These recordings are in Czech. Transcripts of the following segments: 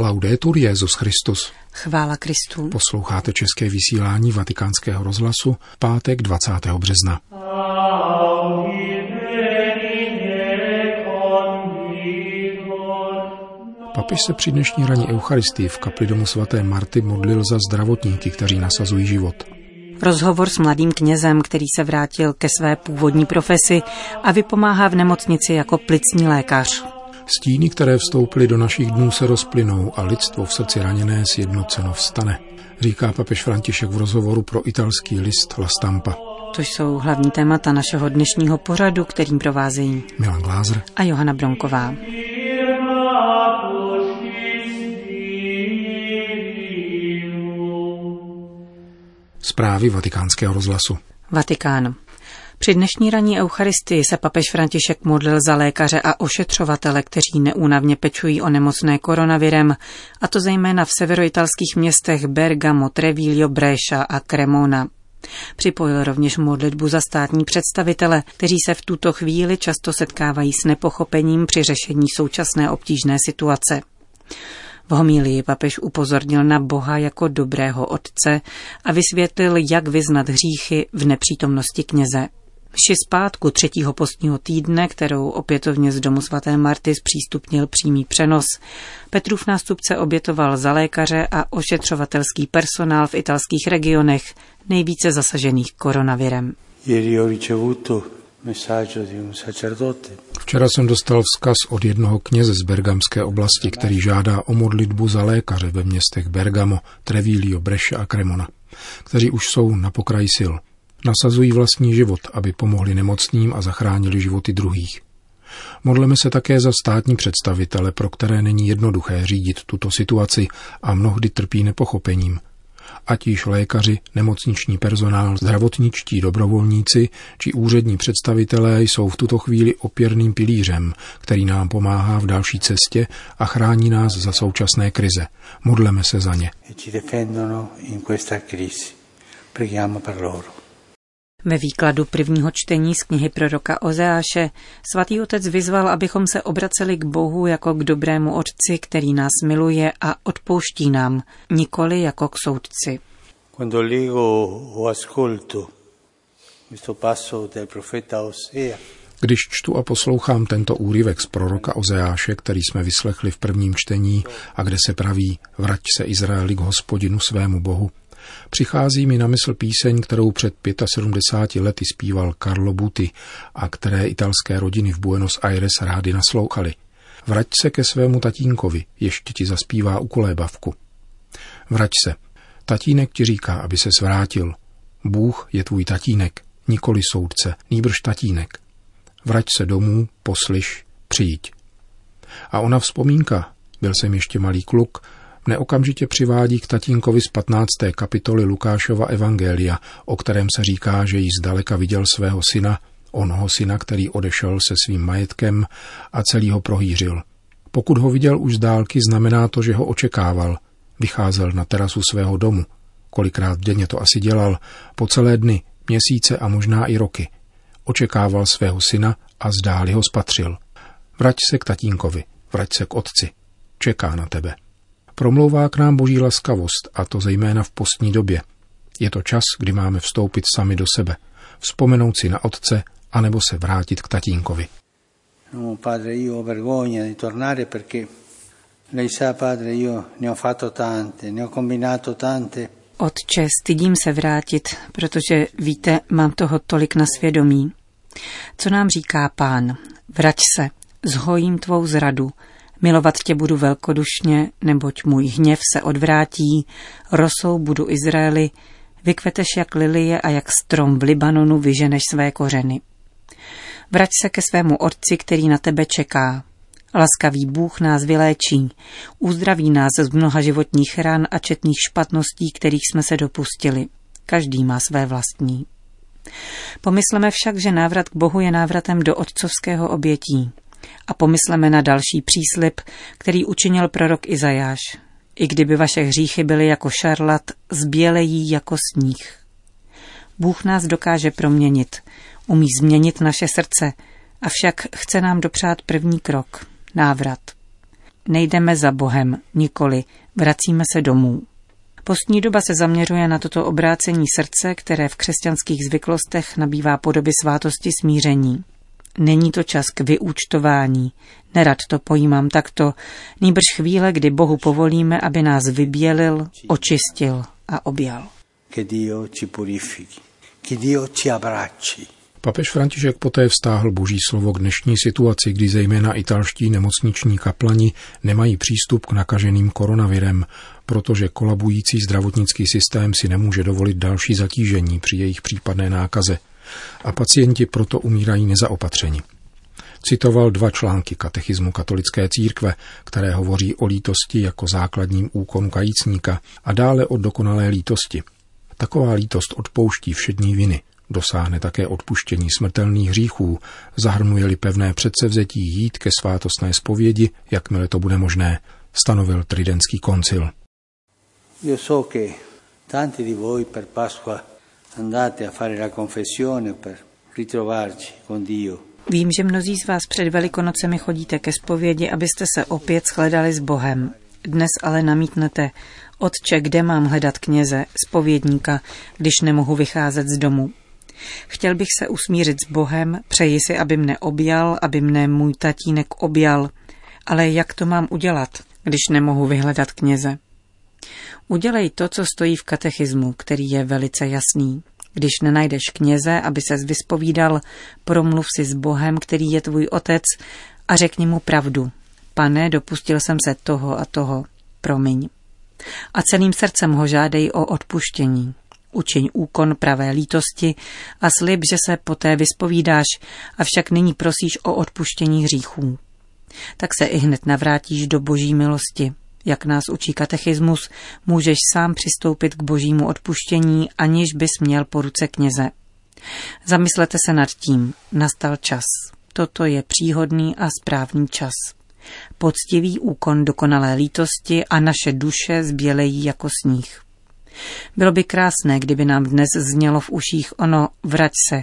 Laudetur Jezus Christus. Chvála Kristu. Posloucháte české vysílání Vatikánského rozhlasu pátek 20. března. Papež se při dnešní raní Eucharistii v kapli domu svaté Marty modlil za zdravotníky, kteří nasazují život. Rozhovor s mladým knězem, který se vrátil ke své původní profesi a vypomáhá v nemocnici jako plicní lékař. Stíny, které vstoupily do našich dnů, se rozplynou a lidstvo v srdci raněné sjednoceno vstane, říká papež František v rozhovoru pro italský list La Stampa. To jsou hlavní témata našeho dnešního pořadu, kterým provázejí Milan Glázer a Johana Bronková. Zprávy vatikánského rozhlasu. Vatikán. Při dnešní ranní eucharistii se papež František modlil za lékaře a ošetřovatele, kteří neúnavně pečují o nemocné koronavirem, a to zejména v severoitalských městech Bergamo, Treviglio, Brescia a Cremona. Připojil rovněž modlitbu za státní představitele, kteří se v tuto chvíli často setkávají s nepochopením při řešení současné obtížné situace. V homílii papež upozornil na Boha jako dobrého otce a vysvětlil, jak vyznat hříchy v nepřítomnosti kněze. Vši zpátku třetího postního týdne, kterou opětovně z domu svaté Marty zpřístupnil přímý přenos, Petrův nástupce obětoval za lékaře a ošetřovatelský personál v italských regionech, nejvíce zasažených koronavirem. Včera jsem dostal vzkaz od jednoho kněze z bergamské oblasti, který žádá o modlitbu za lékaře ve městech Bergamo, Treviglio, Brescia a Cremona, kteří už jsou na pokraji sil. Nasazují vlastní život, aby pomohli nemocným a zachránili životy druhých. Modleme se také za státní představitele, pro které není jednoduché řídit tuto situaci a mnohdy trpí nepochopením. Ať již lékaři, nemocniční personál, zdravotničtí dobrovolníci či úřední představitelé jsou v tuto chvíli opěrným pilířem, který nám pomáhá v další cestě a chrání nás za současné krize. Modleme se za ně. Preghiamo per loro. Ve výkladu prvního čtení z knihy proroka Ozeáše svatý otec vyzval, abychom se obraceli k Bohu jako k dobrému otci, který nás miluje a odpouští nám, nikoli jako k soudci. Když čtu a poslouchám tento úryvek z proroka Ozeáše, který jsme vyslechli v prvním čtení a kde se praví Vrať se Izraeli k hospodinu svému Bohu, Přichází mi na mysl píseň, kterou před 75 lety zpíval Carlo Buti a které italské rodiny v Buenos Aires rády naslouchali. Vrať se ke svému tatínkovi, ještě ti zaspívá u kolébavku. Vrať se. Tatínek ti říká, aby se svrátil. Bůh je tvůj tatínek, nikoli soudce, nýbrž tatínek. Vrať se domů, poslyš, přijď. A ona vzpomínka, byl jsem ještě malý kluk, mne okamžitě přivádí k tatínkovi z 15. kapitoly Lukášova Evangelia, o kterém se říká, že jí zdaleka viděl svého syna, onoho syna, který odešel se svým majetkem a celý ho prohýřil. Pokud ho viděl už z dálky, znamená to, že ho očekával. Vycházel na terasu svého domu. Kolikrát denně to asi dělal, po celé dny, měsíce a možná i roky. Očekával svého syna a zdáli ho spatřil. Vrať se k tatínkovi, vrať se k otci. Čeká na tebe. Promlouvá k nám boží laskavost, a to zejména v postní době. Je to čas, kdy máme vstoupit sami do sebe, vzpomenout si na otce, anebo se vrátit k tatínkovi. No, padre, io ho vergogna di tornare perché lei sa, padre, io ne ho fatto tante, ne ho combinato tante. Otče, stydím se vrátit, protože víte, mám toho tolik na svědomí. Co nám říká pán? Vrať se, zhojím tvou zradu, Milovat tě budu velkodušně, neboť můj hněv se odvrátí, rosou budu Izraeli, vykveteš jak lilie a jak strom v Libanonu vyženeš své kořeny. Vrať se ke svému otci, který na tebe čeká. Laskavý Bůh nás vyléčí, uzdraví nás z mnoha životních ran a četných špatností, kterých jsme se dopustili. Každý má své vlastní. Pomysleme však, že návrat k Bohu je návratem do otcovského obětí. A pomysleme na další příslip, který učinil prorok Izajáš. I kdyby vaše hříchy byly jako šarlat, zbělejí jako sníh. Bůh nás dokáže proměnit, umí změnit naše srdce, avšak chce nám dopřát první krok, návrat. nejdeme za Bohem, nikoli, vracíme se domů. Postní doba se zaměřuje na toto obrácení srdce, které v křesťanských zvyklostech nabývá podoby svátosti smíření. Není to čas k vyúčtování. Nerad to pojímám takto. Nýbrž chvíle, kdy Bohu povolíme, aby nás vybělil, očistil a objal. Che Dio ci purifichi, che Dio ci abbracci. Papež František poté vztáhl boží slovo k dnešní situaci, kdy zejména italští nemocniční kaplani nemají přístup k nakaženým koronavirem, protože kolabující zdravotnický systém si nemůže dovolit další zatížení při jejich případné nákaze a pacienti proto umírají nezaopatřeni. Citoval dva články katechismu katolické církve, které hovoří o lítosti jako základním úkonu kajícníka a dále o dokonalé lítosti. Taková lítost odpouští všední viny, dosáhne také odpuštění smrtelných hříchů, zahrnuje-li pevné předsevzetí jít ke svátostné zpovědi, jakmile to bude možné, stanovil Tridentský koncil. Io so che tanti di voi per Pasqua andate a fare la confessione per ritrovarci con Dio. Vím, že mnozí z vás před Velikonocemi chodíte ke zpovědi, abyste se opět shledali s Bohem. Dnes ale namítnete, Otče, kde mám hledat kněze, spovědníka, když nemohu vycházet z domu? Chtěl bych se usmířit s Bohem, přeji si, aby mne objal, aby mne můj tatínek objal. Ale jak to mám udělat, když nemohu vyhledat kněze? Udělej to, co stojí v katechismu, který je velice jasný. Když nenajdeš kněze, aby ses vyspovídal, promluv si s Bohem, který je tvůj otec, a řekni mu pravdu. Pane, dopustil jsem se toho a toho, promiň. A celým srdcem ho žádej o odpuštění. Učiň úkon pravé lítosti a slib, že se poté vyspovídáš, avšak nyní prosíš o odpuštění hříchů. Tak se i hned navrátíš do boží milosti. Jak nás učí katechismus, můžeš sám přistoupit k božímu odpuštění, aniž bys měl po ruce kněze. Zamyslete se nad tím, nastal čas. Toto je příhodný a správný čas. Poctivý úkon dokonalé lítosti a naše duše zbělejí jako sníh. Bylo by krásné, kdyby nám dnes znělo v uších ono vrať se,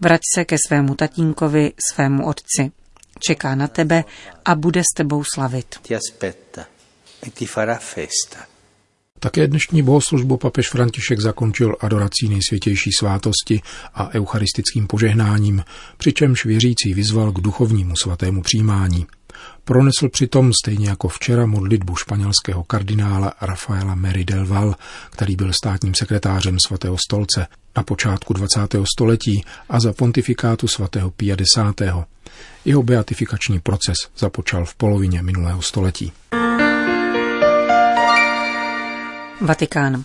vrať se ke svému tatínkovi, svému otci. Čeká na tebe a bude s tebou slavit. Ti festa. Také dnešní bohoslužbu papež František zakončil adorací nejsvětější svátosti a eucharistickým požehnáním, přičemž věřící vyzval k duchovnímu svatému přijímání. Pronesl přitom stejně jako včera modlitbu španělského kardinála Rafaela Mary del Val, který byl státním sekretářem svatého stolce na počátku 20. století a za pontifikátu svatého Pia X. Jeho beatifikační proces započal v polovině minulého století. Vatikán.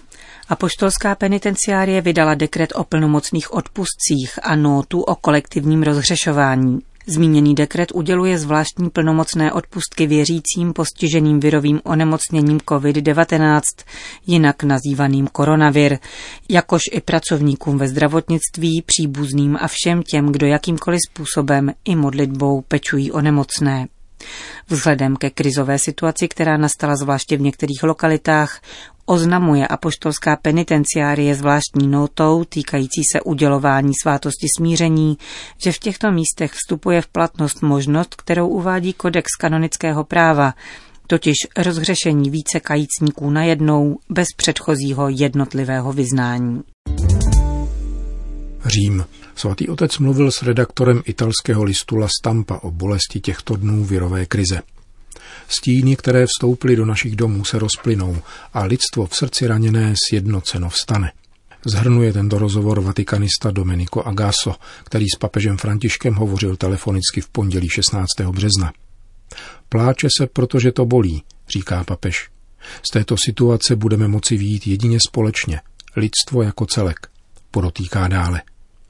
Apoštolská penitenciárie vydala dekret o plnomocných odpustcích a nótu o kolektivním rozhřešování. Zmíněný dekret uděluje zvláštní plnomocné odpustky věřícím postiženým virovým onemocněním COVID-19, jinak nazývaným koronavir, jakož i pracovníkům ve zdravotnictví, příbuzným a všem těm, kdo jakýmkoliv způsobem i modlitbou pečují o nemocné. Vzhledem ke krizové situaci, která nastala zvláště v některých lokalitách, oznamuje apoštolská penitenciárie zvláštní notou týkající se udělování svátosti smíření, že v těchto místech vstupuje v platnost možnost, kterou uvádí kodex kanonického práva, totiž rozhřešení více kajícníků najednou bez předchozího jednotlivého vyznání. Řím. Svatý otec mluvil s redaktorem italského listu La Stampa o bolesti těchto dnů virové krize. Stíny, které vstoupily do našich domů, se rozplynou a lidstvo v srdci raněné sjednoceno vstane. Zhrnuje tento rozhovor vatikanista Domenico Agasso, který s papežem Františkem hovořil telefonicky v pondělí 16. března. Pláče se, protože to bolí, říká papež. Z této situace budeme moci výjít jedině společně, lidstvo jako celek, podotýká dále.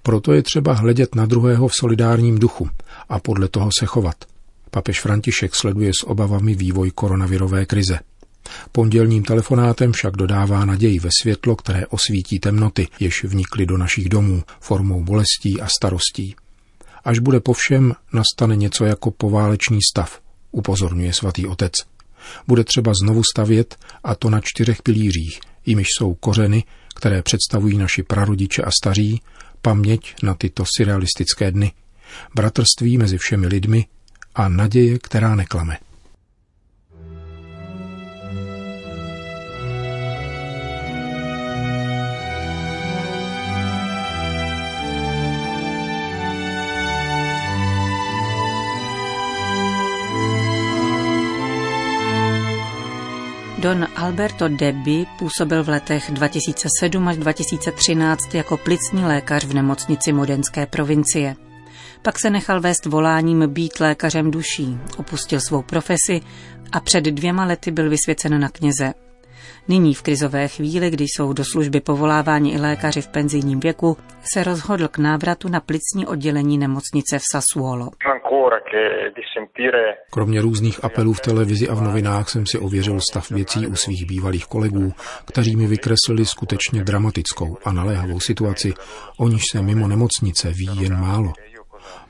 Proto je třeba hledět na druhého v solidárním duchu a podle toho se chovat. Papež František sleduje s obavami vývoj koronavirové krize. Pondělním telefonátem však dodává naději ve světlo, které osvítí temnoty, jež vnikly do našich domů formou bolestí a starostí. Až bude po všem, nastane něco jako poválečný stav, upozorňuje svatý otec. Bude třeba znovu stavět, a to na čtyřech pilířích, jimiž jsou kořeny, které představují naši prarodiče a staří, paměť na tyto surrealistické dny, bratrství mezi všemi lidmi a naděje, která neklame. Don Alberto Debi působil v letech 2007 až 2013 jako plicní lékař v nemocnici Modenské provincie. Pak se nechal vést voláním být lékařem duší, opustil svou profesi a před dvěma lety byl vysvěcen na kněze. Nyní v krizové chvíli, kdy jsou do služby povoláváni i lékaři v penzijním věku, se rozhodl k návratu na plicní oddělení nemocnice v Sassuolo. Kromě různých apelů v televizi a v novinách jsem si ověřil stav věcí u svých bývalých kolegů, kteří mi vykreslili skutečně dramatickou a naléhavou situaci, o níž se mimo nemocnice ví jen málo.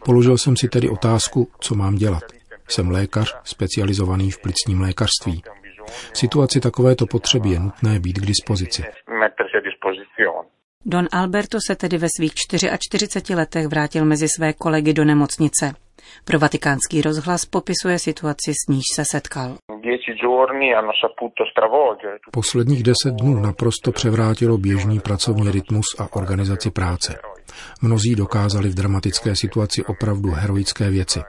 Položil jsem si tedy otázku, co mám dělat. Jsem lékař, specializovaný v plicním lékařství. V situaci takovéto potřeby je nutné být k dispozici. Don Alberto se tedy ve svých 44 letech vrátil mezi své kolegy do nemocnice. Pro vatikánský rozhlas popisuje situaci, s níž se setkal. Posledních deset dnů naprosto převrátilo běžný pracovní rytmus a organizaci práce. Mnozí dokázali v dramatické situaci opravdu heroické věci.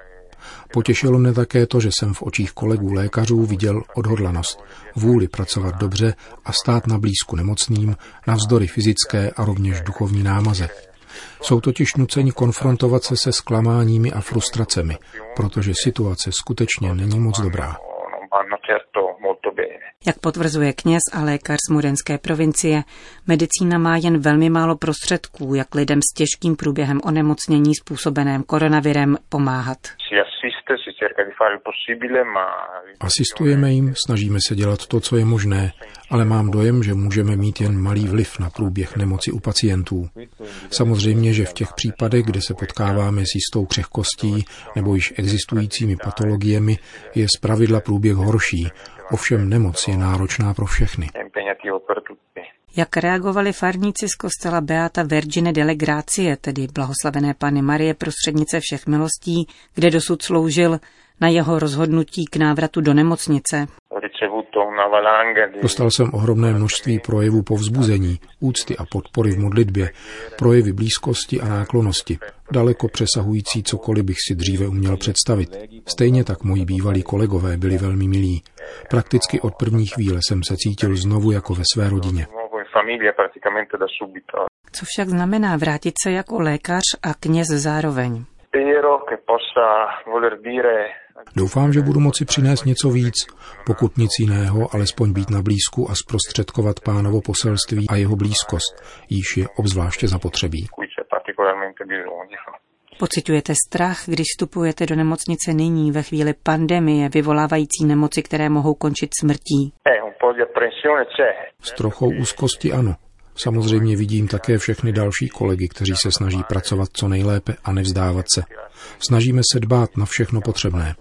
Potěšilo mne také to, že jsem v očích kolegů lékařů viděl odhodlanost, vůli pracovat dobře a stát na blízku nemocným, navzdory fyzické a rovněž duchovní námaze. Jsou totiž nuceni konfrontovat se se zklamáními a frustracemi, protože situace skutečně není moc dobrá. Jak potvrzuje kněz a lékař z Murenské provincie, medicína má jen velmi málo prostředků, jak lidem s těžkým průběhem onemocnění způsobeném koronavirem pomáhat. Asistujeme jim, snažíme se dělat to, co je možné, ale mám dojem, že můžeme mít jen malý vliv na průběh nemoci u pacientů. Samozřejmě, že v těch případech, kde se potkáváme s jistou křehkostí nebo již existujícími patologiemi, je zpravidla průběh horší, ovšem nemoc je náročná pro všechny. Jak reagovali farníci z kostela Beata Vergine delle Grazie, tedy blahoslavené Pany Marie prostřednice všech milostí, kde dosud sloužil, na jeho rozhodnutí k návratu do nemocnice. Dostal jsem ohromné množství projevů povzbuzení, úcty a podpory v modlitbě, projevy blízkosti a náklonosti, daleko přesahující cokoliv bych si dříve uměl představit. Stejně tak moji bývalí kolegové byli velmi milí. Prakticky od první chvíle jsem se cítil znovu jako ve své rodině. Co však znamená vrátit se jako lékař a kněz zároveň? Doufám, že budu moci přinést něco víc, pokud nic jiného, alespoň být na blízku a zprostředkovat pánovo poselství a jeho blízkost, již je obzvláště zapotřebí. Pocitujete strach, když vstupujete do nemocnice nyní ve chvíli pandemie, vyvolávající nemoci, které mohou končit smrtí? S trochou úzkosti ano. Samozřejmě vidím také všechny další kolegy, kteří se snaží pracovat co nejlépe a nevzdávat se. Snažíme se dbát na všechno potřebné.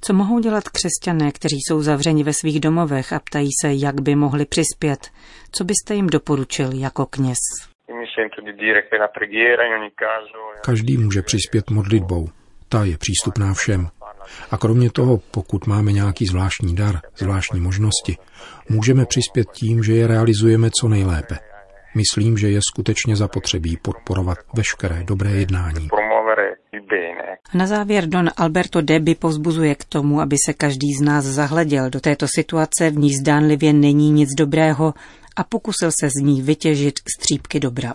Co mohou dělat křesťané, kteří jsou zavřeni ve svých domovech a ptají se, jak by mohli přispět? Co byste jim doporučil jako kněz? Každý může přispět modlitbou. Ta je přístupná všem. A kromě toho, pokud máme nějaký zvláštní dar, zvláštní možnosti, můžeme přispět tím, že je realizujeme co nejlépe. Myslím, že je skutečně zapotřebí podporovat veškeré dobré jednání. Na závěr Don Alberto Debi povzbuzuje k tomu, aby se každý z nás zahleděl do této situace, v ní zdánlivě není nic dobrého a pokusil se z ní vytěžit střípky dobra.